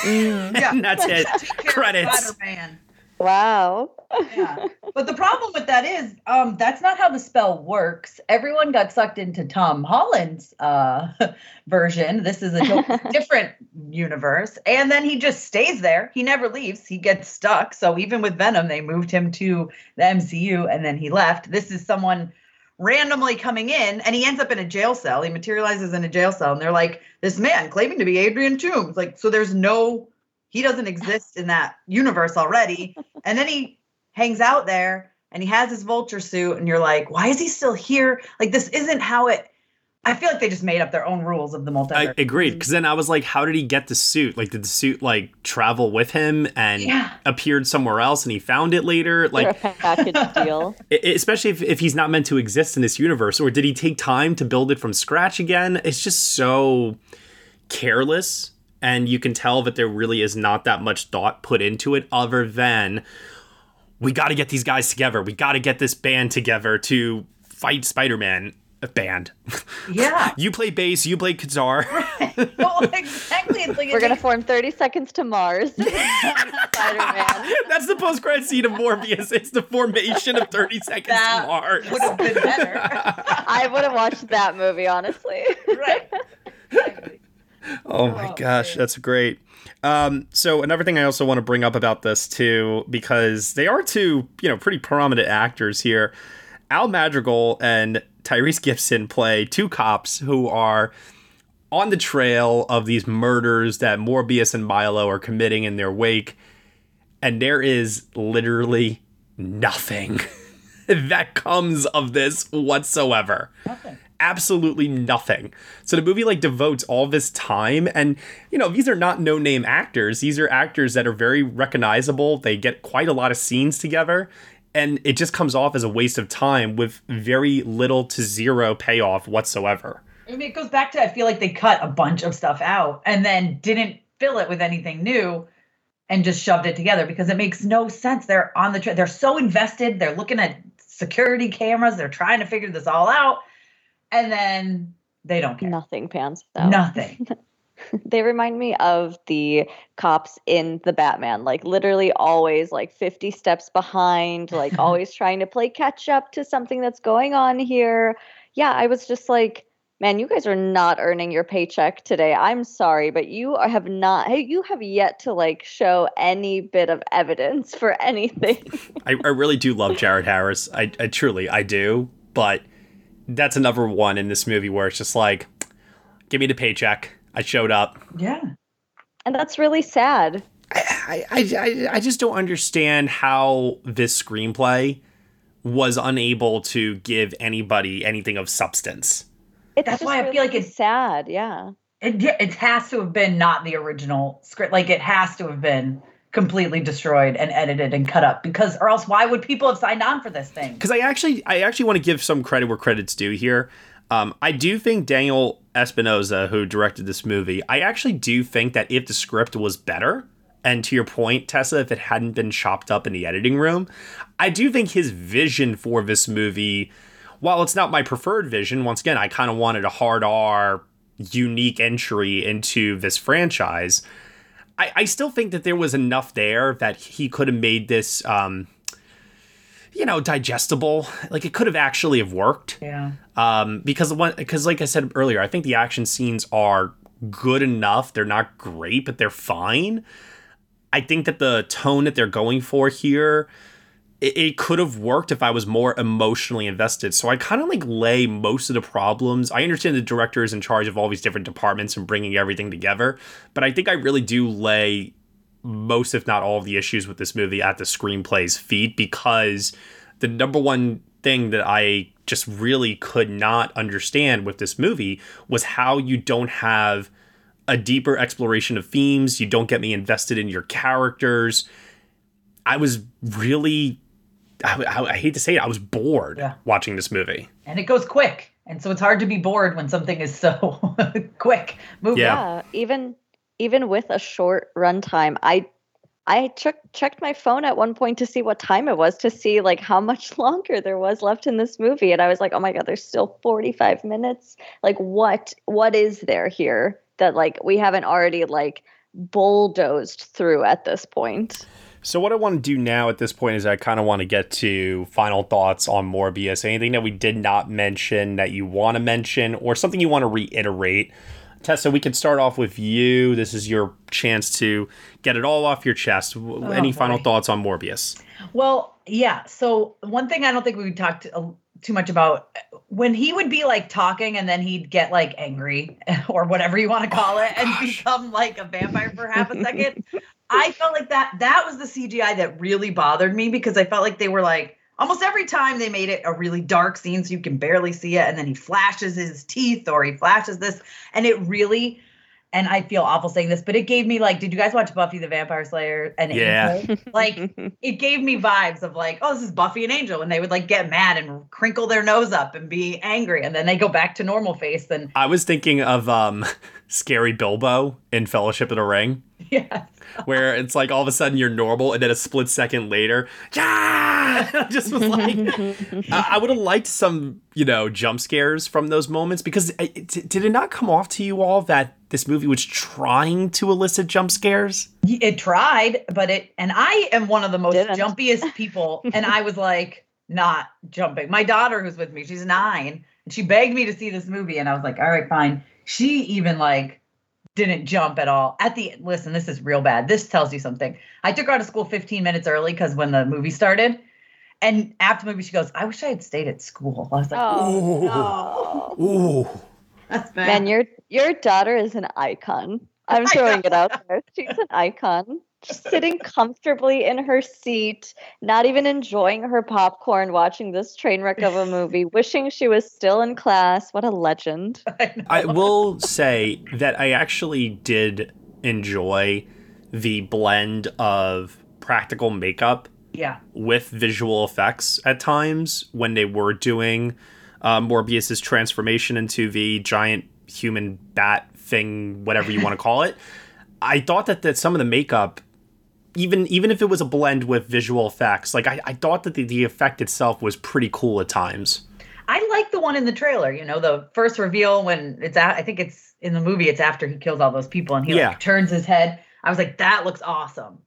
yeah, <laughs> and that's it. <laughs> Credits. Spider-Man. Wow. yeah. <laughs> But the problem with that is, um, that's not how the spell works. Everyone got sucked into Tom Holland's uh, <laughs> version. This is a totally <laughs> different universe. And then he just stays there. He never leaves. He gets stuck. So even with Venom, they moved him to the MCU and then he left. This is someone randomly coming in and he ends up in a jail cell. He materializes in a jail cell. And they're like, this man claiming to be Adrian Toomes. Like, so there's no he doesn't exist in that universe already. <laughs> And then he hangs out there and he has his vulture suit, and you're like, why is he still here? Like, this isn't how it. I feel like they just made up their own rules of the multiverse. I agreed because then I was like, how did he get the suit? Like, did the suit like travel with him and Yeah. appeared somewhere else, and he found it later? Like, package <laughs> deal. I- I- especially if, if he's not meant to exist in this universe or did he take time to build it from scratch again it's just so careless and you can tell that there really is not that much thought put into it other than we got to get these guys together we got to get this band together to fight spider-man a band <laughs> Yeah. you play bass you play guitar <laughs> well, exactly. It's like We're gonna form 30 Seconds to Mars. <laughs> Spider-Man. that's the post-credit scene of morbius it's the formation of 30 seconds That to mars would have been better. I would have watched that movie, honestly. right. Oh my gosh, that's great. Um, so another thing I also want to bring up about this too, because they are two, you know, pretty prominent actors here. Al Madrigal and Tyrese Gibson play two cops who are on the trail of these murders that Morbius and Milo are committing in their wake, and there is literally nothing <laughs> that comes of this whatsoever absolutely nothing. So the movie like devotes all this time and you know, these are not no-name actors. These are actors that are very recognizable. They get quite a lot of scenes together and it just comes off as a waste of time with very little to zero payoff whatsoever. I mean, it goes back to I feel like they cut a bunch of stuff out and then didn't fill it with anything new and just shoved it together because it makes no sense. They're on the tra- they're so invested. They're looking at security cameras. They're trying to figure this all out, and then they don't care. Nothing pans out. Nothing. <laughs> They remind me of the cops in the Batman, like literally always like 50 steps behind, like <laughs> always trying to play catch up to something that's going on here. Yeah, I was just like, man, you guys are not earning your paycheck today. I'm sorry, but you are- have not, hey, you have yet to like show any bit of evidence for <laughs> anything. I, I really do love Jared Harris. I, I truly I do, but that's another one in this movie where it's just like give me the paycheck. I showed up. Yeah. and that's really sad. I, I, I, I just don't understand how this screenplay was unable to give anybody anything of substance. It's That's just why I feel like it's- sad. Yeah. It yeah, it has to have been not the original script. Like it has to have been completely destroyed and edited and cut up because or else why would people have signed on for this thing? Because I actually, I actually want to give some credit where credit's due here. Um, I do think Daniel Espinosa, who directed this movie, I actually do think that if the script was better, and to your point, Tessa, if it hadn't been chopped up in the editing room, I do think his vision for this movie, while it's not my preferred vision, once again, I kind of wanted a hard R, unique entry into this franchise. I, I still think that there was enough there that he could have made this, um, you know, digestible. Like it could have actually have worked Yeah. um, because the one because like I said earlier, I think the action scenes are good enough. They're not great, but they're fine. I think that the tone that they're going for here, it, it could have worked if I was more emotionally invested. So I kind of like lay most of the problems. I understand the director is in charge of all these different departments and bringing everything together, but I think I really do lay most, if not all, of the issues with this movie at the screenplay's feet because the number one thing that I just really could not understand with this movie was how you don't have a deeper exploration of themes. You don't get me invested in your characters. I was really, I, I- I hate to say it, I was bored Yeah. watching this movie. And it goes quick. And so it's hard to be bored when something is so <laughs> quick. Move Yeah. yeah even even with a short runtime i I check, checked my phone at one point to see what time it was to see like how much <laughs> longer there was left in this movie and I was like, "Oh my god, there's still 45 minutes. Like what what is there here that like we haven't already like bulldozed through at this point?" So what I want to do now at this point is I kind of want to get to final thoughts on Morbius. Anything that we did not mention that you want to mention or something you want to reiterate. Tessa, we can start off with you. This is your chance to get it all off your chest. Oh, Any boy. final thoughts on Morbius? Well, yeah. So one thing I don't think we talked too much about when he would be like talking and then he'd get like angry <laughs> or whatever you want to call oh it and become like a vampire for half a <laughs> second. I felt like that that was the CGI that really bothered me because I felt like they were like almost every time they made it a really dark scene so you can barely see it and then he flashes his teeth or he flashes this and it really and I feel awful saying this, but it gave me like, did you guys watch Buffy the Vampire Slayer and yeah. Angel? <laughs> Like it gave me vibes of like, oh, this is Buffy and Angel, and they would like get mad and crinkle their nose up and be angry, and then they go back to normal face. And I was thinking of um scary Bilbo in Fellowship of the Ring. <laughs> Yeah. where it's like all of a sudden you're normal and then a split second later, yeah, <laughs> just was like, I, I would have liked some, you know, jump scares from those moments because it, did it not come off to you all that this movie was trying to elicit jump scares? It tried, but it, and I am one of the most Didn't. jumpiest <laughs> people, and I was like, not jumping. My daughter, who's with me, she's nine, and she begged me to see this movie, and I was like, all right, fine. She even like didn't jump at all. At the listen, this is real bad. This tells you something. I took her out of school 15 minutes early because when the movie started, and after the movie, she goes, "I wish I had stayed at school." I was like, "Oh, no. ooh, <laughs> that's bad." Man, your your daughter is an icon. I'm throwing it out there. She's an icon just sitting comfortably in her seat, not even enjoying her popcorn, watching this train wreck of a movie, <laughs> wishing she was still in class. What a legend. <laughs> I, I will say that I actually did enjoy the blend of practical makeup yeah. with visual effects at times when they were doing uh, Morbius's transformation into the giant human bat thing, whatever you want to call it. I thought that, that some of the makeup even even if it was a blend with visual effects, like I, I thought that the, the effect itself was pretty cool at times. I like the one in the trailer, you know, the first reveal when it's at, I think it's in the movie, it's after he kills all those people and he yeah. like turns his head. I was like, that looks awesome.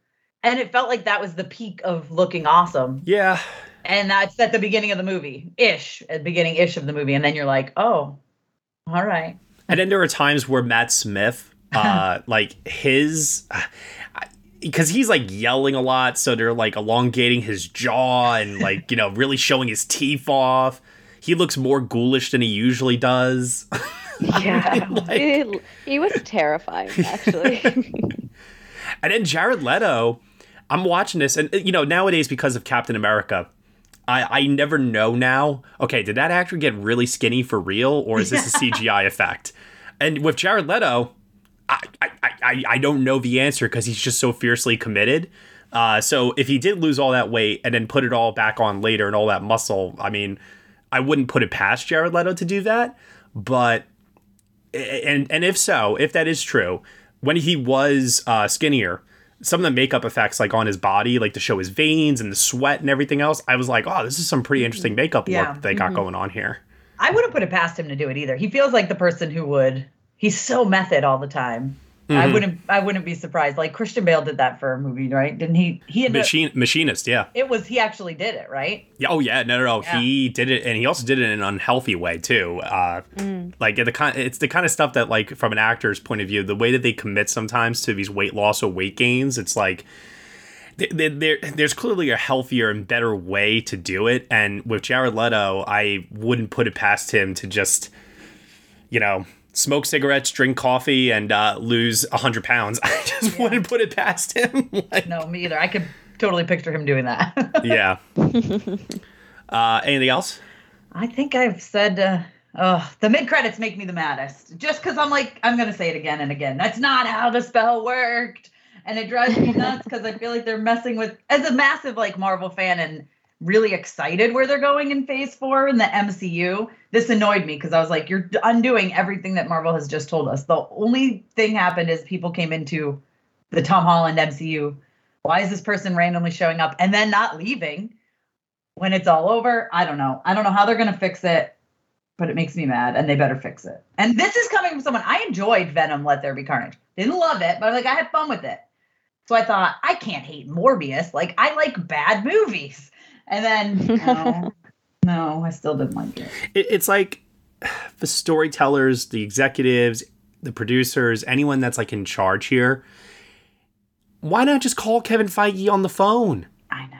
And it felt like that was the peak of looking awesome. Yeah. And that's at the beginning of the movie, ish, at the beginning ish of the movie. And then you're like, oh, all right. And then there are times where Matt Smith, <laughs> uh, like his, because he's like yelling a lot, so they're like elongating his jaw and <laughs> like you know really showing his teeth off. He looks more ghoulish than he usually does. <laughs> Yeah, like... he, he was terrifying actually. and then Jared Leto, I'm watching this, and you know nowadays because of Captain America, I, I never know now. Okay, did that actor get really skinny for real, or is this a CGI effect? And with Jared Leto, I, I, I, I don't know the answer because he's just so fiercely committed. Uh, so if he did lose all that weight and then put it all back on later and all that muscle, I mean, I wouldn't put it past Jared Leto to do that. But and and if so, if that is true, when he was uh, skinnier, some of the makeup effects like on his body, like to show his veins and the sweat and everything else, I was like, oh, this is some pretty interesting makeup yeah. work they got mm-hmm. going on here. I wouldn't put it past him to do it either. He feels like the person who would he's so method all the time. Mm-hmm. I wouldn't I wouldn't be surprised. Like Christian Bale did that for a movie, right? Didn't he? He ended Machine up, machinist, yeah. It was he actually did it, right? Yeah. Oh yeah. No, no, no. Yeah. He did it, and he also did it in an unhealthy way too. Uh, mm. Like the kind, it's the kind of stuff that, like, from an actor's point of view, the way that they commit sometimes to these weight loss or weight gains, it's like. There, there, there's clearly a healthier and better way to do it, and with Jared Leto, I wouldn't put it past him to just, you know, smoke cigarettes, drink coffee, and uh, lose hundred pounds. <laughs> I just yeah. wouldn't put it past him. <laughs> like, no, me either. I could totally picture him doing that. <laughs> yeah. Uh, anything else? I think I've said. Uh, oh, the mid credits make me the maddest. Just because I'm like, I'm gonna say it again and again. That's not how the spell worked, and it drives me nuts because I feel like they're messing with. As a massive like Marvel fan and really excited where they're going in phase four in the MCU. This annoyed me because I was like, you're undoing everything that Marvel has just told us. The only thing happened is people came into the Tom Holland MCU Why is this person randomly showing up and then not leaving when it's all over? I don't know. I don't know how they're going to fix it, but it makes me mad and they better fix it. And this is coming from someone I enjoyed Venom Let There Be Carnage. Didn't love it, but like I had fun with it. So I thought, I can't hate Morbius. Like I like bad movies. And then no, <laughs> no, I still didn't like it. it it's like the storytellers, the executives, the producers, anyone that's like in charge here. Why not just call Kevin Feige on the phone? I know.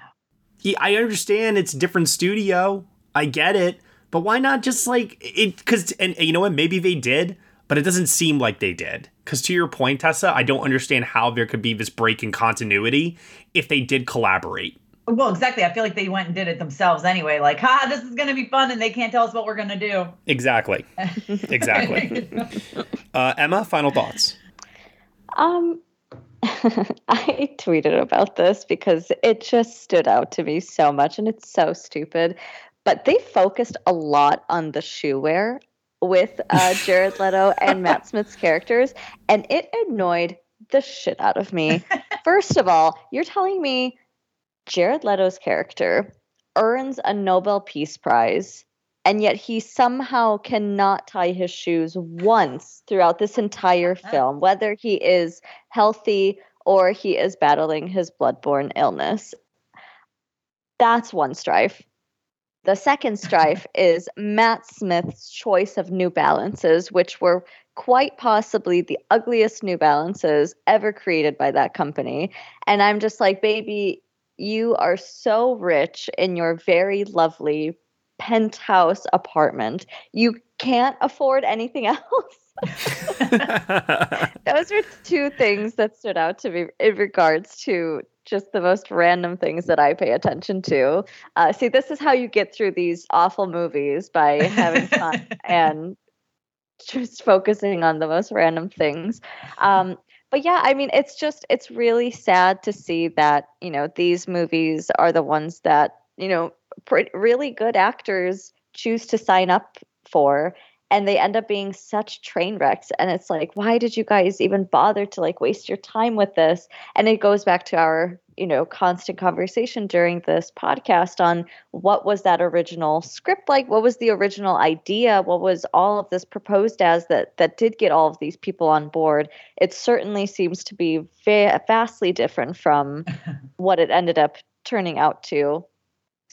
He, I understand it's a different studio. I get it, but why not just like it? Because and, and you know what? Maybe they did, but it doesn't seem like they did. Because to your point, Tessa, I don't understand how there could be this break in continuity if they did collaborate. Well, exactly. I feel like they went and did it themselves anyway. Like, ha, this is going to be fun, and they can't tell us what we're going to do. Exactly. <laughs> Exactly. uh, Ema, final thoughts. Um, <laughs> I tweeted about this because it just stood out to me so much and it's so stupid. But they focused a lot on the shoe wear with uh, <laughs> Jared Leto and Matt Smith's characters, and it annoyed the shit out of me. First of all, you're telling me Jared Leto's character earns a Nobel Peace Prize, and yet he somehow cannot tie his shoes once throughout this entire film, whether he is healthy or he is battling his bloodborne illness. That's one strife. The second <laughs> strife is Matt Smith's choice of New Balances, which were quite possibly the ugliest New Balances ever created by that company. And I'm just like, baby, you are so rich in your very lovely penthouse apartment. You can't afford anything <laughs> else. <laughs> Those are two things that stood out to me in regards to just the most random things that I pay attention to. Uh, see, this is how you get through these awful movies by having fun <laughs> and just focusing on the most random things. Um, but yeah, I mean, it's just, it's really sad to see that, you know, these movies are the ones that, you know, really good actors choose to sign up for and they end up being such train wrecks. And it's like why did you guys even bother to like waste your time with this? And it goes back to our you know constant conversation during this podcast on what was that original script like? What was the original idea? What was all of this proposed as that that did get all of these people on board? It certainly seems to be va- vastly different from <laughs> what it ended up turning out to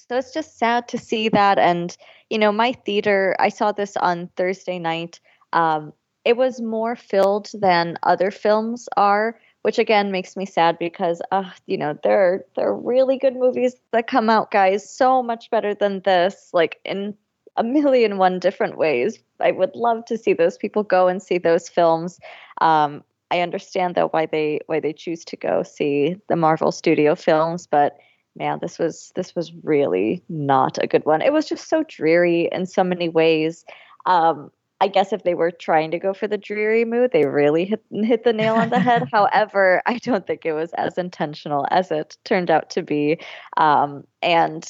so it's just sad to see that and you know my theater i saw this on thursday night um, it was more filled than other films are which again makes me sad because uh, you know there there are really good movies that come out guys so much better than this like in a million one different ways. I would love to see those people go and see those films. Um, i understand though why they why they choose to go see the marvel studio films but man, this was this was really not a good one. It was just so dreary in so many ways. Um, I guess if they were trying to go for the dreary mood, they really hit hit the nail on the head. <laughs> However, I don't think it was as intentional as it turned out to be. Um, and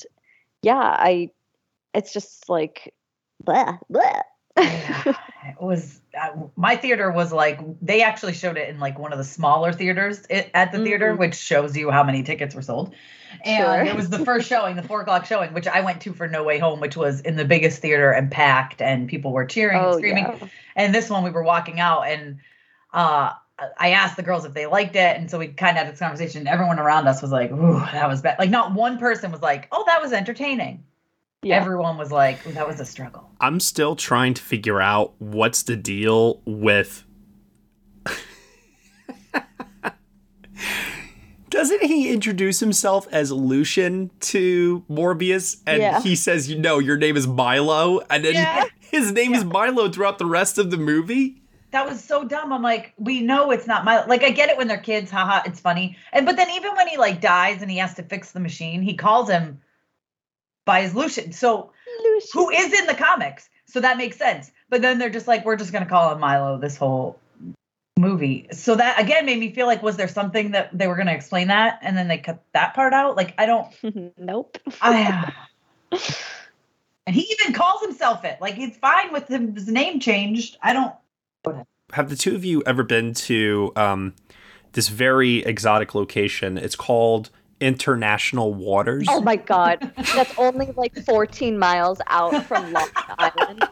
yeah, I it's just like blah, blah. <sighs> it was uh, my theater was like they actually showed it in like one of the smaller theaters at the theater, Mm-hmm. which shows you how many tickets were sold. And Sure. it was the first showing, the four o'clock showing, which I went to for No Way Home, which was in the biggest theater and packed, and people were cheering and Oh, screaming. yeah. And this one, we were walking out, and uh, I asked the girls if they liked it, and so we kind of had this conversation. Everyone around us was like, "Ooh, that was bad." Like, not one person was like, "Oh, that was entertaining." Everyone was like, "That was a struggle." I'm still trying to figure out what's the deal with. <laughs> Doesn't he introduce himself as Lucian to Morbius? And Yeah. he says, you know, your name is Milo. And then Yeah. <laughs> his name is Milo throughout the rest of the movie. that was so dumb. I'm like, we know it's not my like I get it when they're kids, haha, it's funny. And but then even when he like dies and he has to fix the machine, he calls him by his Lucian. So who is in the comics. So that makes sense. But then they're just like, we're just gonna call him Milo this whole movie. So that again made me feel like was there something that they were gonna explain that and then they cut that part out? Like I don't <laughs> nope. I <laughs> and he even calls himself it. Like he's fine with him, his name changed. I don't Have the two of you ever been to um, this very exotic location. It's called International Waters. Oh my god, that's only like 14 miles out from Long Island.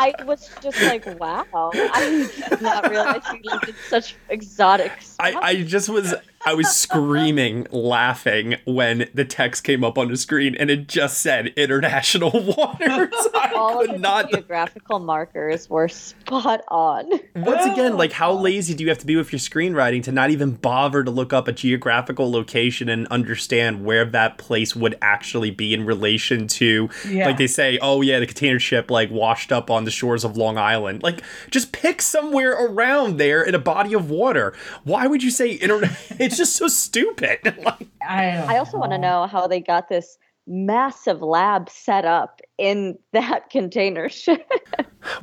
I was just like, wow. I did not realize you lived in such exotic I, I just was I was screaming laughing when the text came up on the screen and it just said international <laughs> waters. I All could of the not geographical markers were spot on. once again, like how <laughs> lazy do you have to be with your screenwriting to not even bother to look up a geographical location and understand where that place would actually be in relation to Yeah. like they say, oh yeah, the container ship like washed up on the shores of Long Island. Like just pick somewhere around there in a body of water. Why would you say internet? <laughs> it's just so stupid. <laughs> like, I, also want to know how they got this massive lab set up in <laughs> that container ship.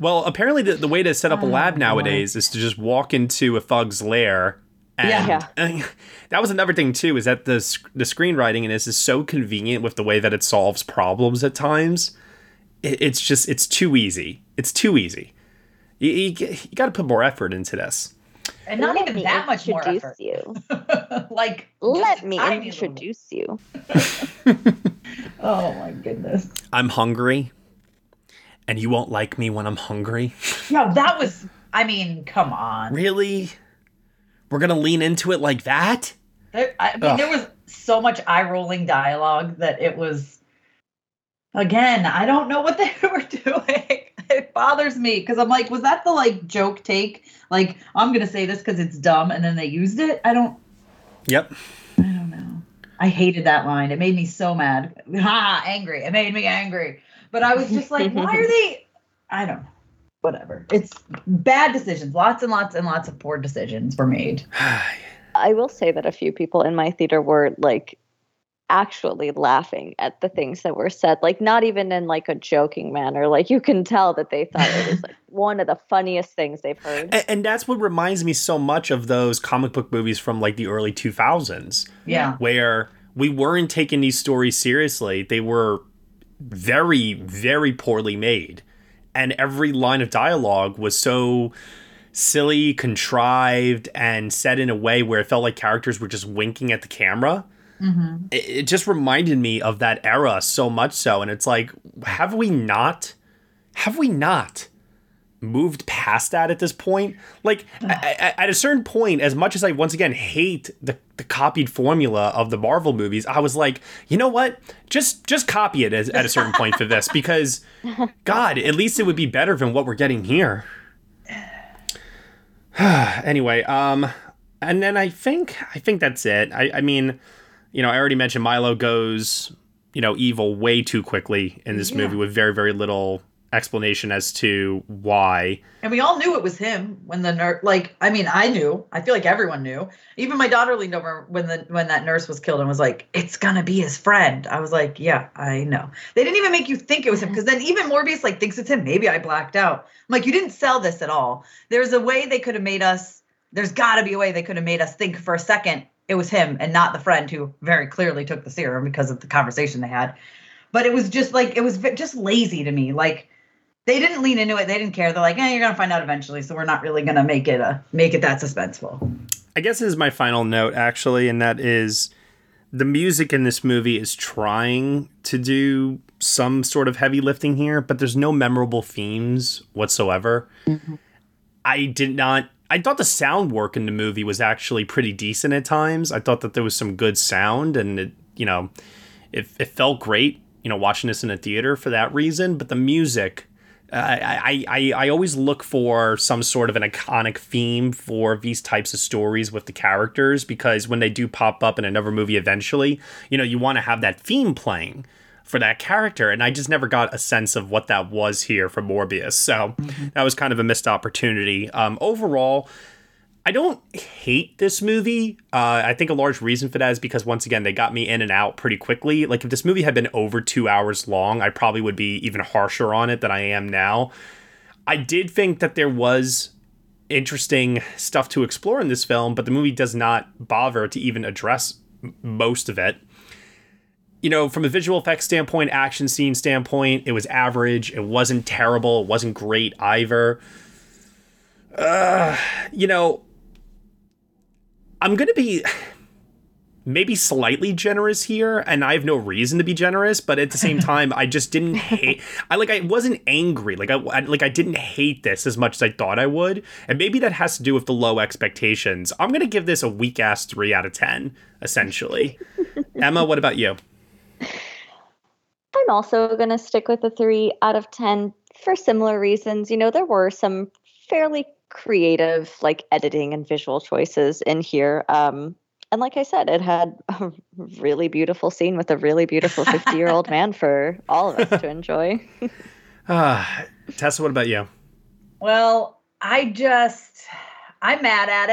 well, apparently the, the way to set up a lab nowadays is to just walk into a thug's lair. And Yeah. uh, <laughs> that was another thing too, is that the the screenwriting in this is so convenient with the way that it solves problems at times. It, it's just it's too easy. It's too easy. You, you, you got to put more effort into this. And not Let even that much more introduce effort. you. <laughs> like, Let me tiny introduce you. <laughs> Oh my goodness. I'm hungry, and you won't like me when I'm hungry. Yeah, that was. I mean, come on. Really? We're gonna lean into it like that? There, I mean, Ugh. there was so much eye rolling dialogue that it was. Again, I don't know what they <laughs> were doing. <laughs> It bothers me because I'm like, was that the like joke take? Like, I'm gonna say this because it's dumb, and then they used it. I don't. Yep. I don't know. I hated that line. It made me so mad. Ha! Angry. It made me angry. But I was just like, why are they? I don't know. Whatever. It's bad decisions. Lots and lots and lots of poor decisions were made. <sighs> I will say that a few people in my theater were like actually laughing at the things that were said, like not even in like a joking manner. Like you can tell that they thought it was like <laughs> one of the funniest things they've heard. And, and that's what reminds me so much of those comic book movies from like the early 2000s. Yeah. Where we weren't taking these stories seriously. They were very, very poorly made. And every line of dialogue was so silly, contrived, and said in a way where it felt like characters were just winking at the camera. Mm-hmm. It, it just reminded me of that era so much so. And it's like, have we not? Have we not? moved past that at this point. Like I, I, at a certain point, as much as I once again hate the, the copied formula of the Marvel movies, I was like, you know what? Just just copy it as, at a certain point for <laughs> this because, God, at least it would be better than what we're getting here. <sighs> anyway, um, and then I think I think that's it. I, I mean, you know, I already mentioned Milo goes, you know, evil way too quickly in this Yeah. movie with very very little explanation as to why. And we all knew it was him when the nurse. Like, I mean, I knew. I feel like everyone knew. Even my daughter leaned over when the when that nurse was killed and was like, "It's gonna be his friend." I was like, "Yeah, I know." They didn't even make you think it was him because then even Morbius like thinks it's him. Maybe I blacked out. I'm like, you didn't sell this at all. There's a way they could have made us. There's got to be a way they could have made us think for a second it was him and not the friend who very clearly took the serum because of the conversation they had. But it was just like it was just lazy to me. Like they didn't lean into it. They didn't care. They're like, eh, you're gonna find out eventually. So we're not really gonna make it a make it that suspenseful. I guess this is my final note actually, and that is the music in this movie is trying to do some sort of heavy lifting here, but there's no memorable themes whatsoever. I did not. I thought the sound work in the movie was actually pretty decent at times. I thought that there was some good sound, and it, you know, it, it felt great. You know, watching this in a theater for that reason. But the music, uh, I, I, I, I always look for some sort of an iconic theme for these types of stories with the characters because when they do pop up in another movie eventually, you know, you want to have that theme playing for that character. And I just never got a sense of what that was here for Morbius. So that was kind of a missed opportunity. Um, overall, I don't hate this movie. Uh, I think a large reason for that is because once again they got me in and out pretty quickly. Like if this movie had been over two hours long, I probably would be even harsher on it than I am now. I did think that there was interesting stuff to explore in this film, but the movie does not bother to even address most of it. You know, from a visual effects standpoint, action scene standpoint, it was average. It wasn't terrible. It wasn't great either. Uh, you know, I'm going to be <sighs> maybe slightly generous here and I have no reason to be generous but at the same <laughs> time I just didn't hate I like I wasn't angry like I, I, like I didn't hate this as much as I thought I would and maybe that has to do with the low expectations I'm going to give this a weak ass 3 out of 10 essentially <laughs> Ema what about you I'm also going to stick with a 3 out of 10 for similar reasons you know there were some fairly creative like editing and visual choices in here um and like I said, it had <laughs> a really beautiful scene with a really beautiful <laughs> 50 year old man for all of us to enjoy. uh, <laughs> Tessa, what about you? Well, I just I'm mad at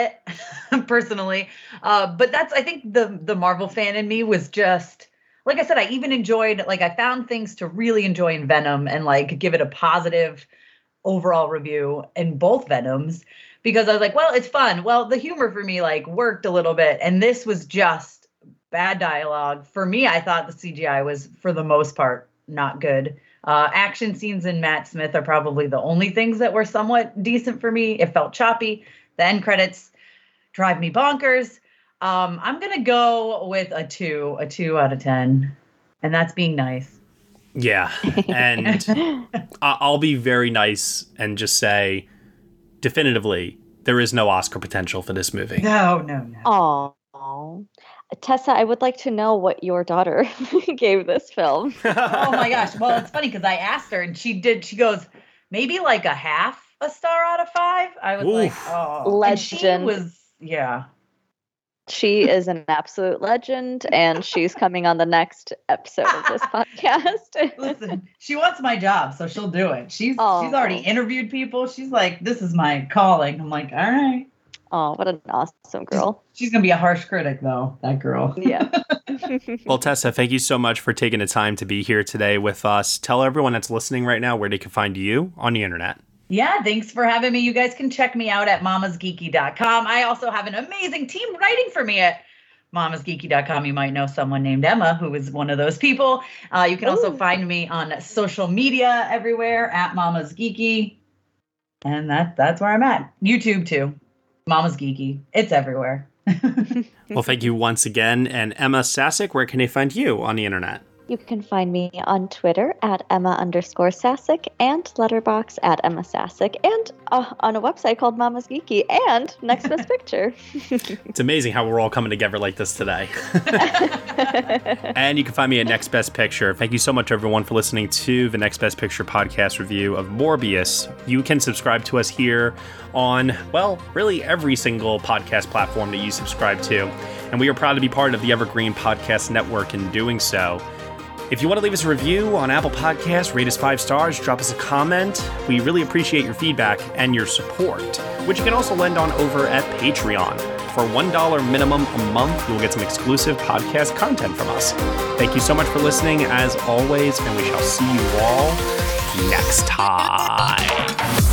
it personally, uh, but that's I think the the Marvel fan in me was just like I said. I even enjoyed like I found things to really enjoy in Venom and like give it a positive overall review in both Venoms because I was like, well, it's fun. Well, the humor for me like worked a little bit, and this was just bad dialogue. For me, I thought the CGI was for the most part not good. Uh, action scenes in Matt Smith are probably the only things that were somewhat decent for me. It felt choppy. The end credits drive me bonkers. Um, I'm gonna go with a two, a two out of ten, and that's being nice. Yeah, and <laughs> I'll be very nice and just say definitively there is no Oscar potential for this movie. No, no, no. Oh, Tessa, I would like to know what your daughter <laughs> gave this film. <laughs> oh my gosh! Well, it's funny because I asked her and she did. She goes maybe like a half a star out of five. I was Oof. like, oh, legend. was yeah. She is an absolute legend, and she's coming on the next episode of this <laughs> podcast. Listen, she wants my job, so she'll do it. She's oh. she's already interviewed people. She's like, "This is my calling." I'm like, "All right." Oh, what an awesome girl! She's gonna be a harsh critic, though. That girl. Yeah. <laughs> <laughs> well, Tessa, thank you so much for taking the time to be here today with us. Tell everyone that's listening right now where they can find you on the internet. Yeah, thanks for having me. You guys can check me out at mamasgeeky.com. I also have an amazing team writing for me at mamasgeeky.com. You might know someone named Ema, who is one of those people. Uh, you can Ooh. also find me on social media everywhere at Mama's Geeky. And that that's where I'm at. YouTube too. Mama's Geeky. It's everywhere. <laughs> well, thank you once again. And Ema Sasic, where can they find you on the internet? You can find me on Twitter at Ema underscore Sasic and Letterboxd at Ema Sasic and uh, on a website called Mama's Geeky and Next Best Picture. <laughs> <laughs> it's amazing how we're all coming together like this today. <laughs> and you can find me at Next Best Picture. Thank you so much, everyone, for listening to the Next Best Picture podcast review of Morbius. You can subscribe to us here on, well, really every single podcast platform that you subscribe to. And we are proud to be part of the Evergreen Podcast Network in doing so. If you want to leave us a review on Apple Podcasts, rate us five stars, drop us a comment. We really appreciate your feedback and your support, which you can also lend on over at Patreon. For $1 minimum a month, you'll get some exclusive podcast content from us. Thank you so much for listening, as always, and we shall see you all next time.